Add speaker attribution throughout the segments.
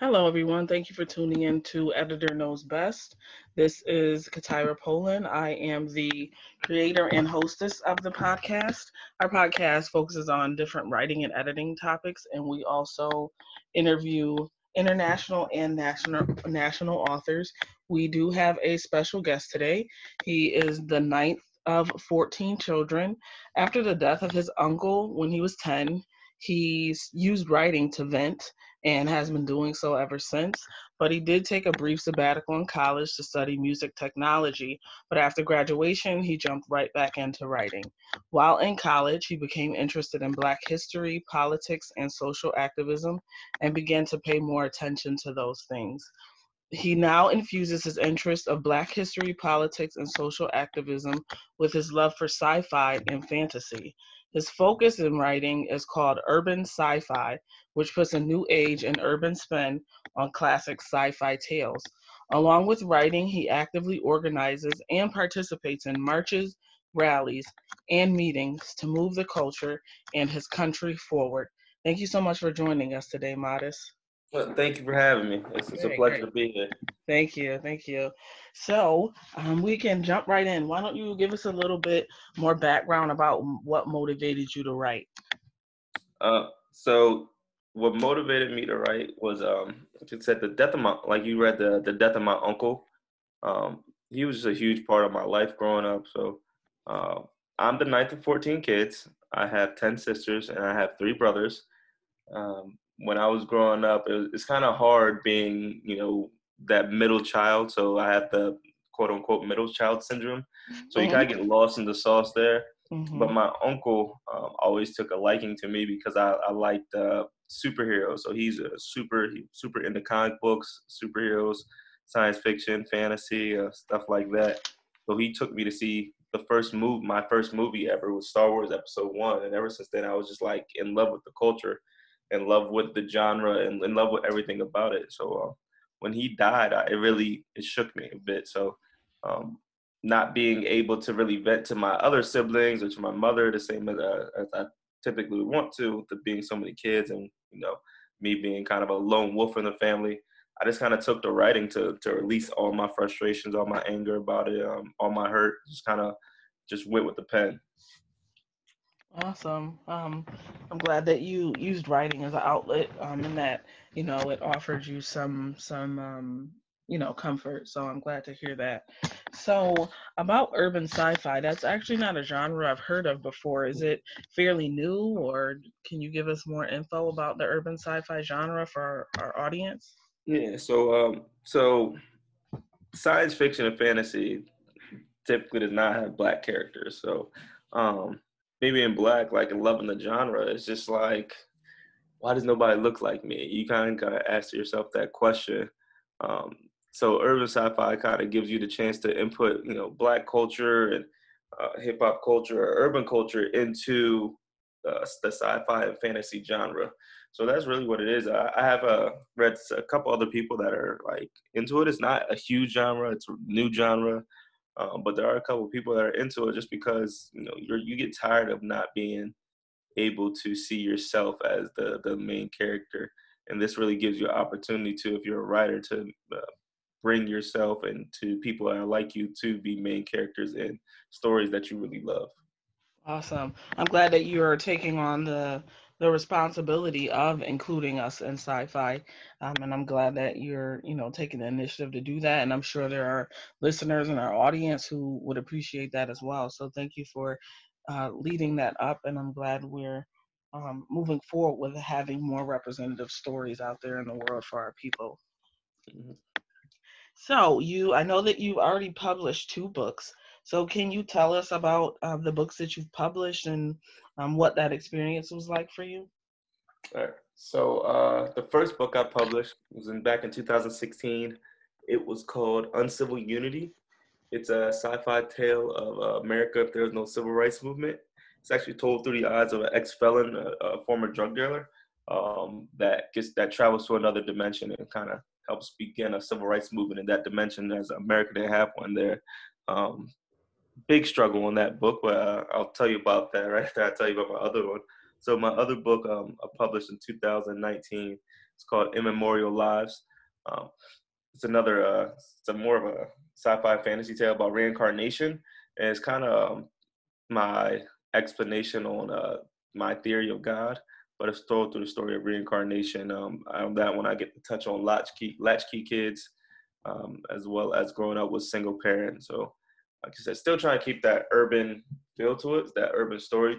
Speaker 1: Hello, everyone. Thank you for tuning in to Editor Knows Best. This is Katira Poland. I am the creator and hostess of the podcast. Our podcast focuses on different writing and editing topics, and we also interview international and national national authors. We do have a special guest today. He is the ninth of 14 children. After the death of his uncle when he was 10, he's used writing to vent and has been doing so ever since. But he did take a brief sabbatical in college to study music technology. But after graduation, he jumped right back into writing. While in college, he became interested in Black history, politics, and social activism and began to pay more attention to those things. He now infuses his interest of Black history, politics, and social activism with his love for sci fi and fantasy. His focus in writing is called urban sci fi, which puts a new age and urban spin on classic sci fi tales. Along with writing, he actively organizes and participates in marches, rallies, and meetings to move the culture and his country forward. Thank you so much for joining us today, Maadist.
Speaker 2: Well, thank you for having me. It's, it's a pleasure great. to be here.
Speaker 1: Thank you. Thank you. So um, we can jump right in. Why don't you give us a little bit more background about what motivated you to write?
Speaker 2: Uh, so what motivated me to write was um, it said the death of my like you read the the death of my uncle. Um, he was just a huge part of my life growing up. So uh, I'm the ninth of 14 kids. I have 10 sisters and I have three brothers. Um, when I was growing up, it was, it's kind of hard being, you know, that middle child. So I have the quote unquote middle child syndrome. So you kind of get lost in the sauce there. Mm-hmm. But my uncle um, always took a liking to me because I, I liked uh, superheroes. So he's a super he, super into comic books, superheroes, science fiction, fantasy, uh, stuff like that. So he took me to see the first move. My first movie ever was Star Wars Episode One, and ever since then I was just like in love with the culture in love with the genre and in love with everything about it. So uh, when he died, I, it really it shook me a bit. So um, not being able to really vent to my other siblings or to my mother the same as, uh, as I typically would want to, to being so many kids and you know me being kind of a lone wolf in the family. I just kind of took the writing to to release all my frustrations, all my anger about it, um, all my hurt. Just kind of just went with the pen.
Speaker 1: Awesome. Um, I'm glad that you used writing as an outlet, um, and that you know it offered you some some um, you know comfort. So I'm glad to hear that. So about urban sci-fi, that's actually not a genre I've heard of before. Is it fairly new, or can you give us more info about the urban sci-fi genre for our, our audience?
Speaker 2: Yeah. So um, so science fiction and fantasy typically does not have black characters. So um, maybe in black, like in loving the genre, it's just like, why does nobody look like me? You kind of gotta ask yourself that question. Um, so urban sci-fi kind of gives you the chance to input, you know, black culture and uh, hip hop culture or urban culture into uh, the sci-fi and fantasy genre. So that's really what it is. I, I have uh, read a couple other people that are like into it. It's not a huge genre; it's a new genre. Um, but there are a couple of people that are into it just because you know you you get tired of not being able to see yourself as the the main character, and this really gives you an opportunity to, if you're a writer, to uh, bring yourself and to people that are like you to be main characters in stories that you really love.
Speaker 1: Awesome. I'm glad that you are taking on the the responsibility of including us in sci-fi. Um, and i'm glad that you're you know taking the initiative to do that. And i'm sure there are listeners in our audience who would appreciate that as well. So thank you for uh, leading that up. And i'm glad we're um, moving forward with having more representative stories out there in the world for our people. Mm-hmm. so you i know that you've already published two books so can you tell us about uh, the books that you've published and um, what that experience was like for you?
Speaker 2: All right. So uh, the first book I published was in back in 2016. It was called Uncivil Unity. It's a sci-fi tale of uh, America if there was no civil rights movement. It's actually told through the eyes of an ex-felon, a, a former drug dealer, um, that gets that travels to another dimension and kind of helps begin a civil rights movement in that dimension. As America didn't have one there, um, big struggle on that book, but uh, I'll tell you about that right after I tell you about my other one. So my other book um, I published in 2019. It's called Immemorial Lives. Um, it's another, uh, it's a more of a sci-fi fantasy tale about reincarnation, and it's kind of um, my explanation on uh, my theory of God. But it's told through the story of reincarnation. Um, on that one, I get to touch on latchkey latchkey kids, um, as well as growing up with single parents. So, like I said, still trying to keep that urban feel to it, that urban story,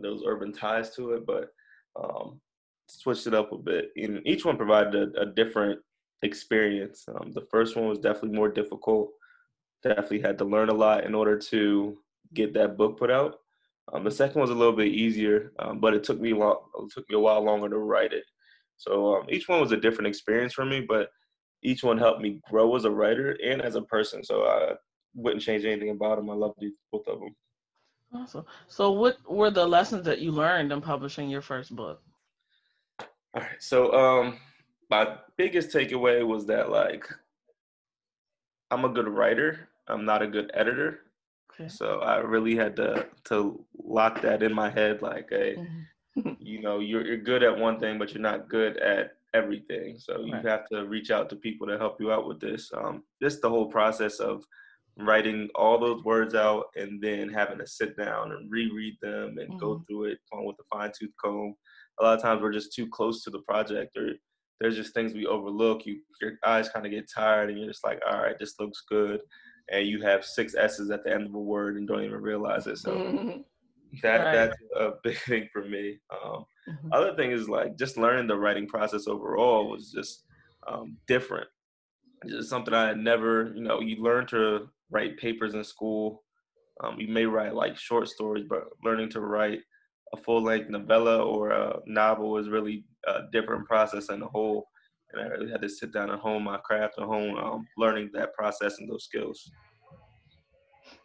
Speaker 2: those urban ties to it, but um, switched it up a bit. And each one provided a, a different experience. Um, the first one was definitely more difficult. Definitely had to learn a lot in order to get that book put out. Um, the second was a little bit easier, um, but it took me long, it took me a while longer to write it. So um, each one was a different experience for me, but each one helped me grow as a writer and as a person. So I wouldn't change anything about them. I love both of them.
Speaker 1: Awesome. So, what were the lessons that you learned in publishing your first book?
Speaker 2: All right. So, um, my biggest takeaway was that like I'm a good writer. I'm not a good editor. Okay. So I really had to to lock that in my head, like, hey, mm-hmm. you know, you're you're good at one thing, but you're not good at everything. So you right. have to reach out to people to help you out with this. Um, just the whole process of writing all those words out and then having to sit down and reread them and mm-hmm. go through it with a fine tooth comb. A lot of times we're just too close to the project or there's just things we overlook. You your eyes kind of get tired and you're just like, all right, this looks good. And you have six S's at the end of a word and don't even realize it. So mm-hmm. that right. that's a big thing for me. Um, mm-hmm. Other thing is like just learning the writing process overall was just um, different. It's something I had never, you know, you learn to write papers in school. Um, you may write like short stories, but learning to write a full length novella or a novel is really a different process in the whole. And I really had to sit down and hone my craft and hone um, learning that process and those skills.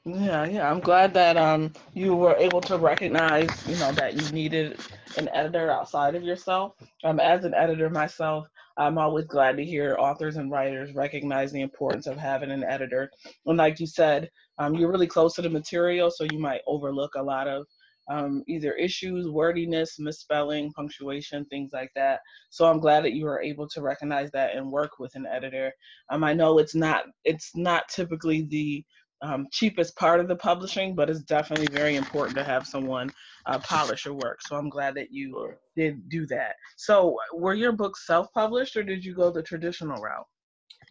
Speaker 1: Yeah, yeah. I'm glad that um you were able to recognize, you know, that you needed an editor outside of yourself. Um, as an editor myself, I'm always glad to hear authors and writers recognize the importance of having an editor. And like you said, um, you're really close to the material, so you might overlook a lot of um, either issues, wordiness, misspelling, punctuation, things like that. So I'm glad that you were able to recognize that and work with an editor. Um, I know it's not it's not typically the um, cheapest part of the publishing, but it's definitely very important to have someone uh, polish your work. So I'm glad that you did do that. So were your books self-published or did you go the traditional route?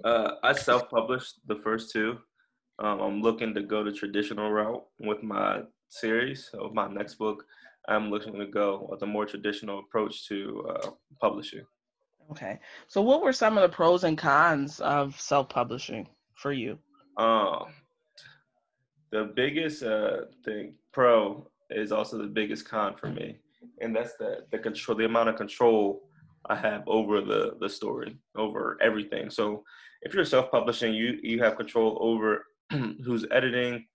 Speaker 2: Uh, I self-published the first two. Um, I'm looking to go the traditional route with my series. So my next book, I'm looking to go with a more traditional approach to uh, publishing.
Speaker 1: Okay. So what were some of the pros and cons of self-publishing for you?
Speaker 2: Um, the biggest uh, thing pro is also the biggest con for me, and that's the the control, the amount of control I have over the the story, over everything. So if you're self-publishing, you you have control over who's editing,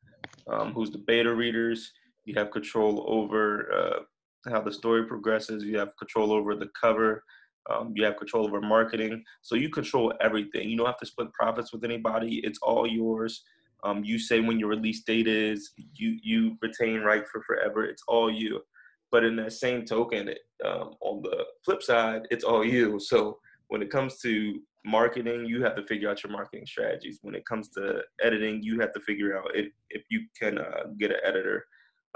Speaker 2: um, who's the beta readers. You have control over uh, how the story progresses. You have control over the cover. Um, you have control over marketing. So you control everything. You don't have to split profits with anybody. It's all yours. Um, you say when your release date is. You you retain right for forever. It's all you. But in that same token, um, on the flip side, it's all you. So when it comes to marketing, you have to figure out your marketing strategies. When it comes to editing, you have to figure out if, if you can uh, get an editor.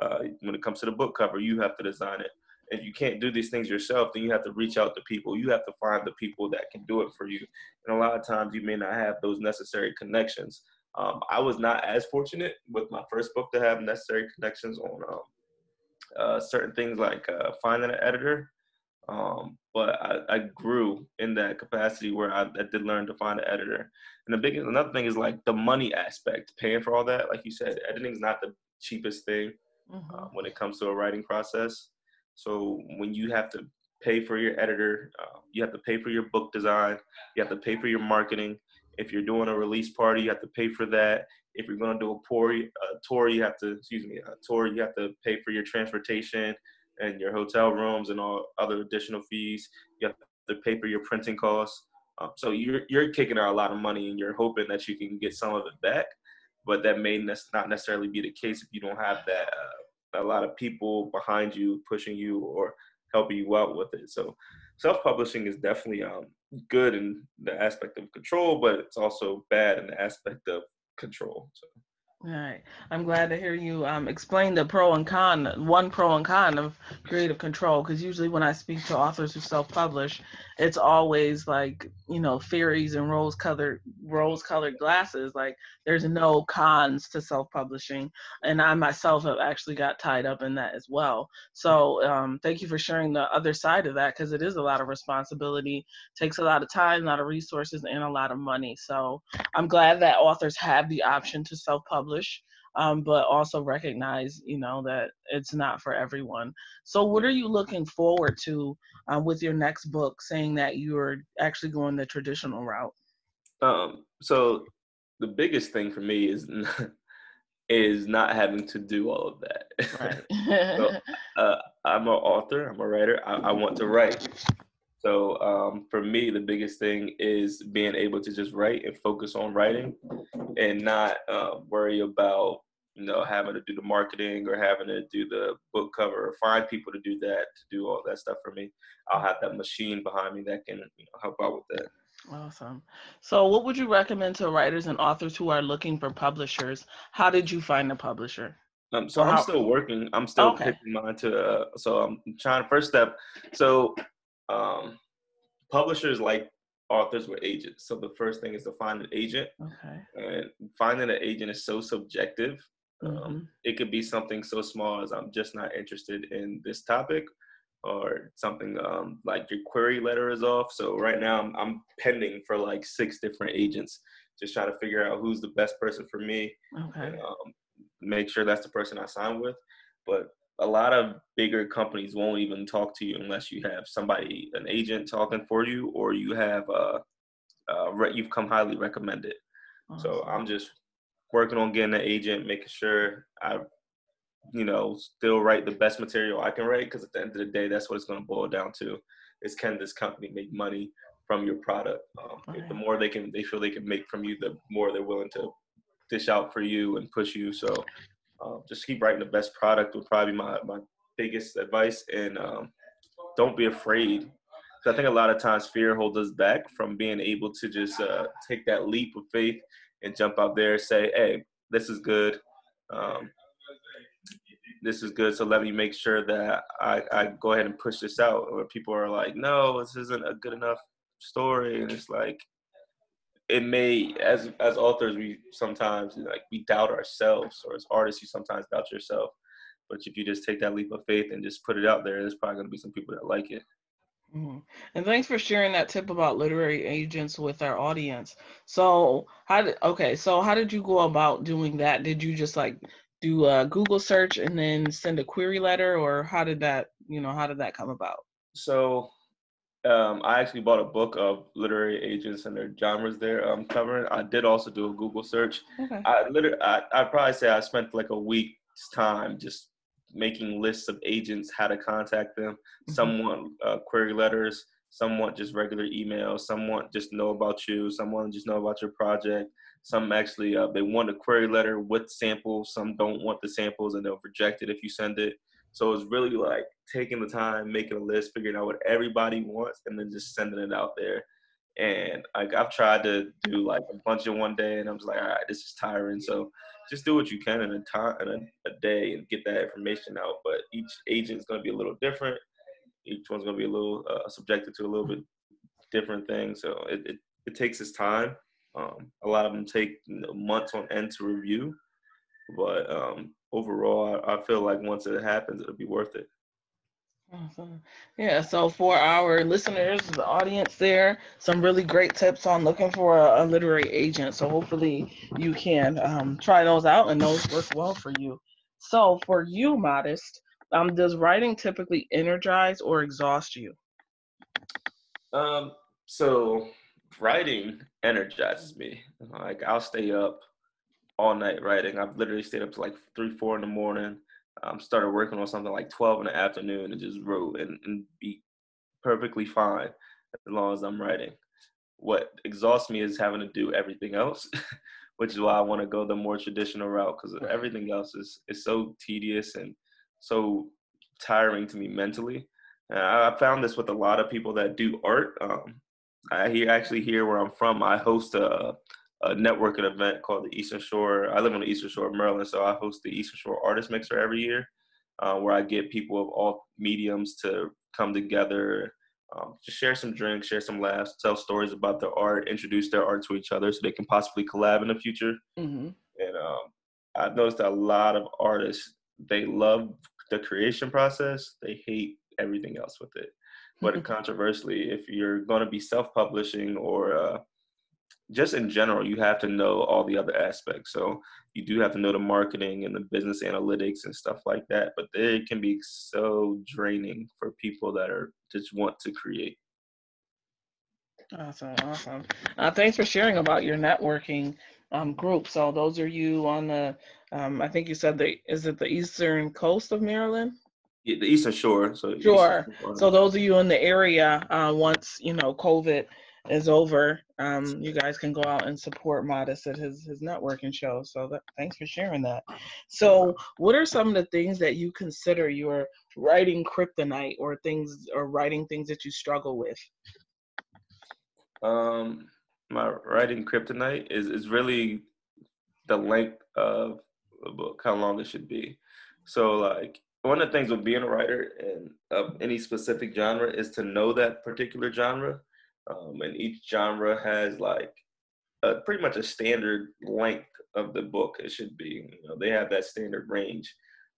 Speaker 2: Uh, when it comes to the book cover, you have to design it. If you can't do these things yourself, then you have to reach out to people. You have to find the people that can do it for you. And a lot of times, you may not have those necessary connections. Um, I was not as fortunate with my first book to have necessary connections on um, uh, certain things like uh, finding an editor. Um, but I, I, grew in that capacity where I, I, did learn to find an editor. And the biggest another thing is like the money aspect, paying for all that. Like you said, editing is not the cheapest thing mm-hmm. uh, when it comes to a writing process. So when you have to pay for your editor, uh, you have to pay for your book design, you have to pay for your marketing. If you're doing a release party, you have to pay for that. If you're going to do a tour, a tour, you have to excuse me, a tour, you have to pay for your transportation and your hotel rooms and all other additional fees. You have to pay for your printing costs. Um, so you're you're kicking out a lot of money, and you're hoping that you can get some of it back. But that may ne- not necessarily be the case if you don't have that uh, a lot of people behind you pushing you or helping you out with it. So self-publishing is definitely um, good in the aspect of control, but it's also bad in the aspect of control. So.
Speaker 1: All right. I'm glad to hear you um, explain the pro and con, one pro and con of creative control. Because usually when I speak to authors who self-publish, it's always like you know fairies and rose-colored rose-colored glasses. Like there's no cons to self-publishing, and I myself have actually got tied up in that as well. So um, thank you for sharing the other side of that because it is a lot of responsibility, takes a lot of time, a lot of resources, and a lot of money. So I'm glad that authors have the option to self-publish, um, but also recognize, you know, that it's not for everyone. So what are you looking forward to um, with your next book, saying that you're actually going the traditional route?
Speaker 2: Um, so the biggest thing for me is is not having to do all of that. Right. so, uh, I'm an author. I'm a writer. I, I want to write. So um, for me, the biggest thing is being able to just write and focus on writing, and not uh, worry about you know having to do the marketing or having to do the book cover or find people to do that to do all that stuff for me. I'll have that machine behind me that can you know, help out with that.
Speaker 1: Awesome. So, what would you recommend to writers and authors who are looking for publishers? How did you find a publisher?
Speaker 2: Um, so I'm still working. I'm still okay. picking mine to. Uh, so I'm trying. First step. So um, publishers like authors with agents. So the first thing is to find an agent. Okay. And finding an agent is so subjective. Um, mm-hmm. Um, it could be something so small as I'm just not interested in this topic, or something um, like your query letter is off. So right now I'm, I'm pending for like six different agents, just trying to figure out who's the best person for me. Okay. And, um, make sure that's the person I sign with. But a lot of bigger companies won't even talk to you unless you have somebody, an agent talking for you, or you have uh, uh you've come highly recommended. Awesome. So I'm just working on getting an agent, making sure I, you know, still write the best material I can write. Because at the end of the day, that's what it's going to boil down to: is can this company make money from your product? Um, okay. The more they can, they feel they can make from you, the more they're willing to dish out for you and push you. So um, just keep writing the best product would probably be my, my biggest advice. And um, don't be afraid. I think a lot of times fear holds us back from being able to just uh, take that leap of faith and jump out there and say, hey, this is good. Um, this is good. So let me make sure that I, I go ahead and push this out. Where people are like, no, this isn't a good enough story. And it's like, it may as as authors we sometimes like we doubt ourselves or as artists you sometimes doubt yourself. But if you just take that leap of faith and just put it out there there's probably going to be some people that like it.
Speaker 1: Mm-hmm. and thanks for sharing that tip about literary agents with our audience. So how did okay so how did you go about doing that? Did you just like do a google search and then send a query letter or how did that you know how did that come about?
Speaker 2: So um, I actually bought a book of literary agents and their genres there um, covering. I did also do a Google search. Okay. I literally, I, I'd probably say I spent like a week's time just making lists of agents, how to contact them. Mm-hmm. Some want uh, query letters, some want just regular emails, some want just know about you, some want just know about your project. Some actually, uh, they want a query letter with samples. Some don't want the samples and they'll reject it if you send it. So it's really like taking the time, making a list, figuring out what everybody wants, and then just sending it out there. And like I've tried to do like a bunch in one day, and I'm just like, all right, this is tiring. So just do what you can in a time in a, a day and get that information out. But each agent is going to be a little different. Each one's going to be a little uh, subjected to a little bit different things. So it, it, it takes its time. Um, a lot of them take you know, months on end to review, but um, overall, I, I feel like once it happens, it'll be worth it.
Speaker 1: Awesome. Yeah, so for our listeners, the audience there, some really great tips on looking for a, a literary agent. So hopefully you can um, try those out and those work well for you. So for you, Maadist, um, does writing typically energize or exhaust you?
Speaker 2: Um, so writing energizes me. Like I'll stay up all night writing. I've literally stayed up to like three, four in the morning. Um, started working on something like 12 in the afternoon and just wrote and, and be perfectly fine as long as I'm writing. What exhausts me is having to do everything else, which is why I want to go the more traditional route because everything else is, is so tedious and so tiring to me mentally And I found this with a lot of people that do art. Um, I hear actually here where I'm from, I host a, a networking event called the Eastern Shore. I live on the Eastern Shore of Maryland, so I host the Eastern Shore Artist Mixer every year, uh, where I get people of all mediums to come together, um, just share some drinks, share some laughs, tell stories about their art, introduce their art to each other, so they can possibly collab in the future. Mm-hmm. And um, I've noticed that a lot of artists they love the creation process, they hate everything else with it. But controversially, if you're going to be self-publishing or uh, just in general, you have to know all the other aspects. So you do have to know the marketing and the business analytics and stuff like that. But it can be so draining for people that are just want to create.
Speaker 1: Awesome, awesome. Uh, thanks for sharing about your networking um, group. So those are you on the, um, I think you said the, is it the eastern coast of Maryland?
Speaker 2: Yeah, the eastern shore. So
Speaker 1: sure. Eastern so those of you in the area, uh, once you know COVID is over, um, you guys can go out and support Maadist at his his networking show. So that, thanks for sharing that. So, what are some of the things that you consider your writing kryptonite, or things, or writing things that you struggle with?
Speaker 2: Um, my writing kryptonite is is really the length of a book, how long it should be. So, like one of the things with being a writer and of any specific genre is to know that particular genre um, and each genre has like a, pretty much a standard length of the book it should be you know they have that standard range.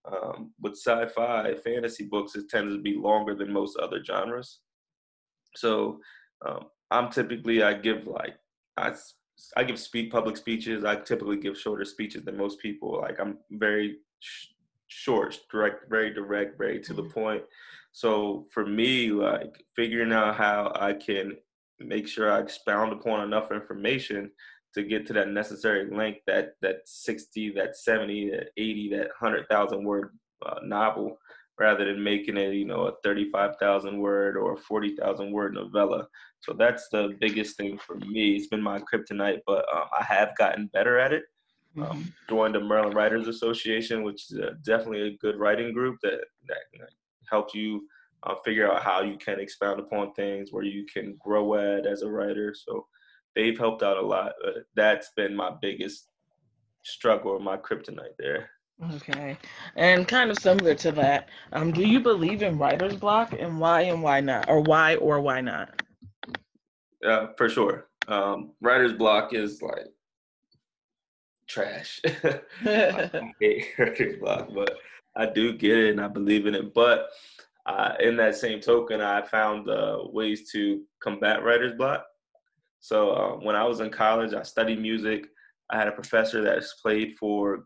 Speaker 2: Um, with sci-fi fantasy books it tends to be longer than most other genres. So um, i'm typically i give like i i give speak public speeches i typically give shorter speeches than most people like i'm very sh- short direct very direct very to the mm-hmm. point. So for me like figuring out how i can make sure I expound upon enough information to get to that necessary length, that that 60, that 70, that 80, that 100,000 word uh, novel, rather than making it, you know, a 35,000 word or a 40,000 word novella. So that's the biggest thing for me. It's been my kryptonite, but uh, I have gotten better at it. Um, mm-hmm. joined the Maryland Writers Association, which is definitely a good writing group that that, that helps you uh, figure out how you can expound upon things, where you can grow at as a writer. So they've helped out a lot. Uh, that's been my biggest struggle my kryptonite there.
Speaker 1: Okay. And kind of similar to that, um, do you believe in writer's block and why and why not? Or why or why not?
Speaker 2: Uh, for sure. Um, writer's block is like trash. I hate writer's block, but I do get it and I believe in it. But uh, in that same token, I found uh, ways to combat writer's block. So uh, when I was in college, I studied music. I had a professor that's played for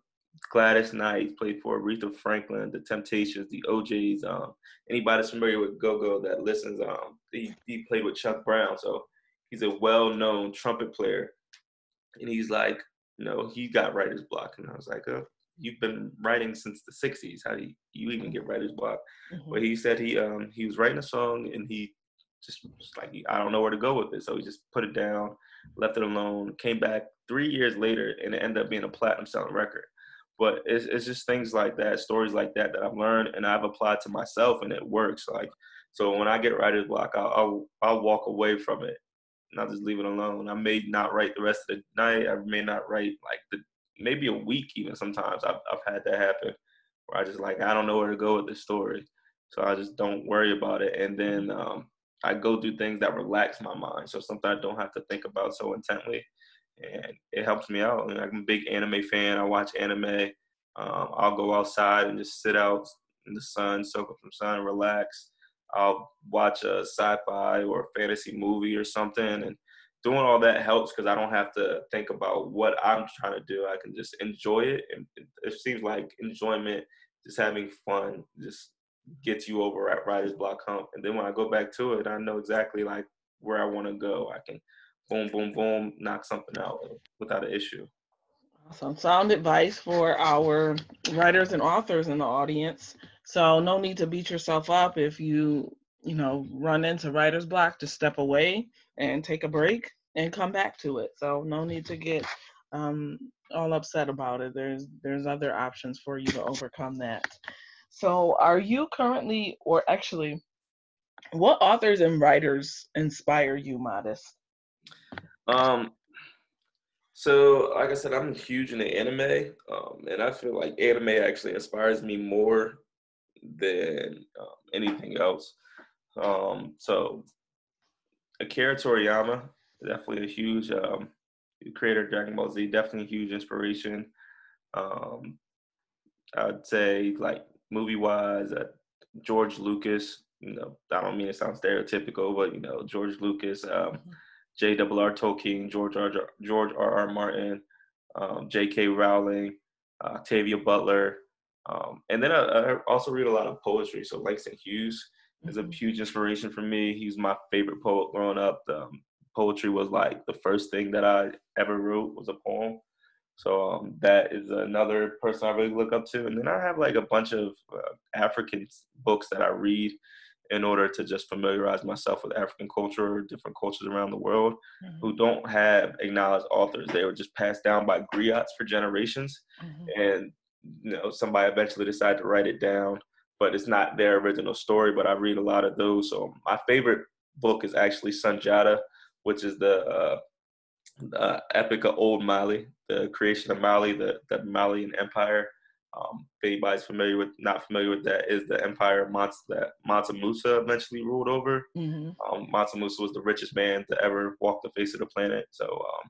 Speaker 2: Gladys Knight, played for Aretha Franklin, The Temptations, the O'Jays. Um, anybody familiar with Go-Go that listens, um, he, he played with Chuck Brown. So he's a well-known trumpet player. And he's like, know, he got writer's block. And I was like, oh, you've been writing since the 60s. How do you, you even get writer's block? Mm-hmm. But he said he um he was writing a song and he just, like I don't know where to go with it, so he just put it down, left it alone. Came back three years later and it ended up being a platinum selling record. But it's it's just things like that, stories like that that I've learned and I've applied to myself and it works. Like so when I get writer's block, I'll I'll, I'll walk away from it and I'll just leave it alone. I may not write the rest of the night. I may not write like the maybe a week even sometimes I've, I've had that happen where I just like I don't know where to go with this story so I just don't worry about it and then um, I go do things that relax my mind so something I don't have to think about so intently and it helps me out and I'm a big anime fan I watch anime um, I'll go outside and just sit out in the sun soak up some sun and relax I'll watch a sci-fi or a fantasy movie or something and doing all that helps because I don't have to think about what I'm trying to do. I can just enjoy it, and it seems like enjoyment, just having fun, just gets you over at writer's block hump. And then when I go back to it, I know exactly like where I want to go. I can boom, boom, boom, knock something out without an issue.
Speaker 1: Some Sound advice for our writers and authors in the audience. So no need to beat yourself up if you, you know, run into writer's block to step away and take a break and come back to it. So no need to get um, all upset about it. There's there's other options for you to overcome that. So are you currently, or actually, What authors and writers inspire you, Maadist?
Speaker 2: Um, so like I said, I'm huge into anime, um, and I feel like anime actually inspires me more than um, anything else. Um, so Akira Toriyama, definitely a huge um, creator of Dragon Ball Z, definitely a huge inspiration. Um, I'd say like movie wise, uh, George Lucas. You know, I don't mean to sound stereotypical, but you know, George Lucas, um, mm-hmm. J.R.R. Tolkien, George R. George R. R. Martin, um, J.K. Rowling, uh, Octavia Butler, um, and then I, I, also read a lot of poetry. So Langston Hughes is a mm-hmm. huge inspiration for me. He's my favorite poet growing up. Um, poetry was like the first thing that I ever wrote was a poem. So um, that is another person I really look up to. And then I have like a bunch of uh, African books that I read in order to just familiarize myself with African culture, different cultures around the world, mm-hmm. who don't have acknowledged authors. They were just passed down by griots for generations, mm-hmm. and you know somebody eventually decided to write it down, but it's not their original story. But I read a lot of those. So my favorite book is actually Sundiata, which is the uh, uh, epic of old Mali, the creation of Mali, the the Malian Empire. Um, if anybody's familiar with, not familiar with that, is the empire Mont- that Mansa Musa eventually ruled over. Mm-hmm. Um, Mansa Musa was the richest man to ever walk the face of the planet. So um,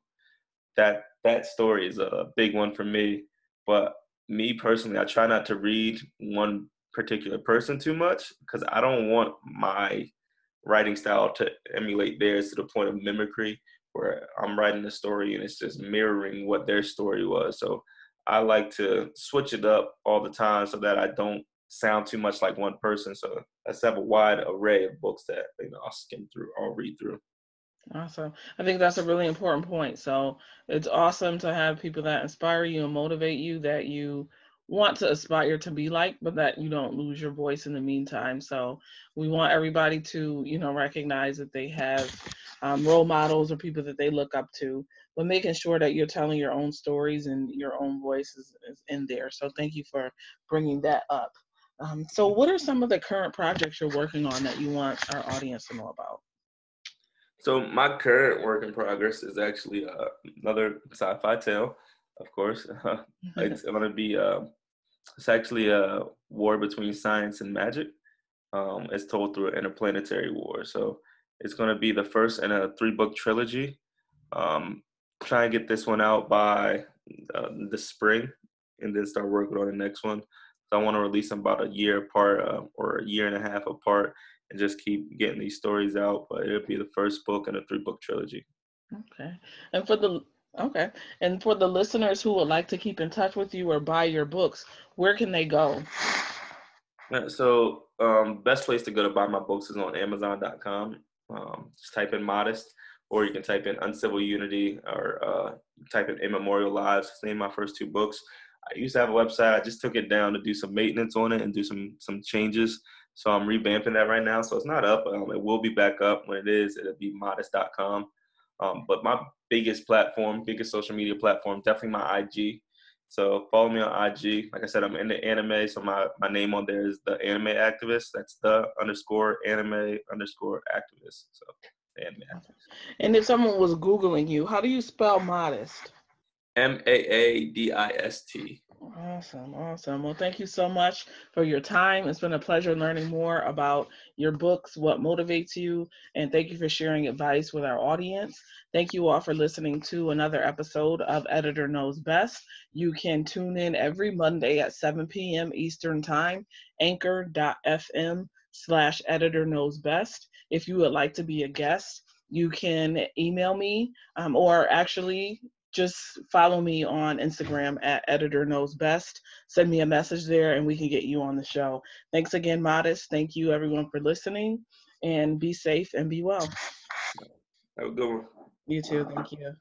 Speaker 2: that that story is a big one for me. But me personally, I try not to read one particular person too much because I don't want my writing style to emulate theirs to the point of mimicry where I'm writing a story and it's just mirroring what their story was. So I like to switch it up all the time so that I don't sound too much like one person. So let's have a wide array of books that you know I'll skim through, I'll read through.
Speaker 1: Awesome. I think that's a really important point. So it's awesome to have people that inspire you and motivate you that you want to aspire to be like, but that you don't lose your voice in the meantime. So we want everybody to, you know, recognize that they have um, role models or people that they look up to, but making sure that you're telling your own stories and your own voice is, is in there. So thank you for bringing that up. Um, so what are some of the current projects you're working on that you want our audience to know about?
Speaker 2: So my current work in progress is actually uh, another sci-fi tale, of course. it's going to be uh, it's actually a war between science and magic. Um, it's told through an interplanetary war. So it's going to be the first in a three book trilogy. Um, try and get this one out by uh, the spring and then start working on the next one. So I want to release them about a year apart uh, or a year and a half apart and just keep getting these stories out. But it'll be the first book in a three book trilogy.
Speaker 1: Okay. And for the Okay. And for the listeners who would like to keep in touch with you or buy your books, where can they go?
Speaker 2: So, um, best place to go to buy my books is on Amazon.com. Um, just type in "Maadist," or you can type in "uncivil unity" or uh, type in "immemorial lives." Name my first two books. I used to have a website. I just took it down to do some maintenance on it and do some some changes. So I'm revamping that right now. So it's not up. Um, it will be back up when it is. It'll be maadist.com. Um, but my biggest platform, biggest social media platform, definitely my IG. So follow me on IG. Like I said, I'm into anime, so my, my name on there is the anime activist. That's the underscore anime underscore activist. So anime
Speaker 1: activist. And if someone was Googling you, how do you spell Maadist?
Speaker 2: M A A D I S T.
Speaker 1: Awesome, awesome. Well, thank you so much for your time. It's been a pleasure learning more about your books, what motivates you, and thank you for sharing advice with our audience. Thank you all for listening to another episode of Editor Knows Best. You can tune in every Monday at 7 p.m. Eastern Time, anchor.fm slash editor knows best. If you would like to be a guest, you can email me um, or actually just follow me on Instagram at editor knows best. Send me a message there and we can get you on the show. Thanks again, Maadist. Thank you everyone for listening and be safe and be well.
Speaker 2: Have a good one.
Speaker 1: You too. Thank you.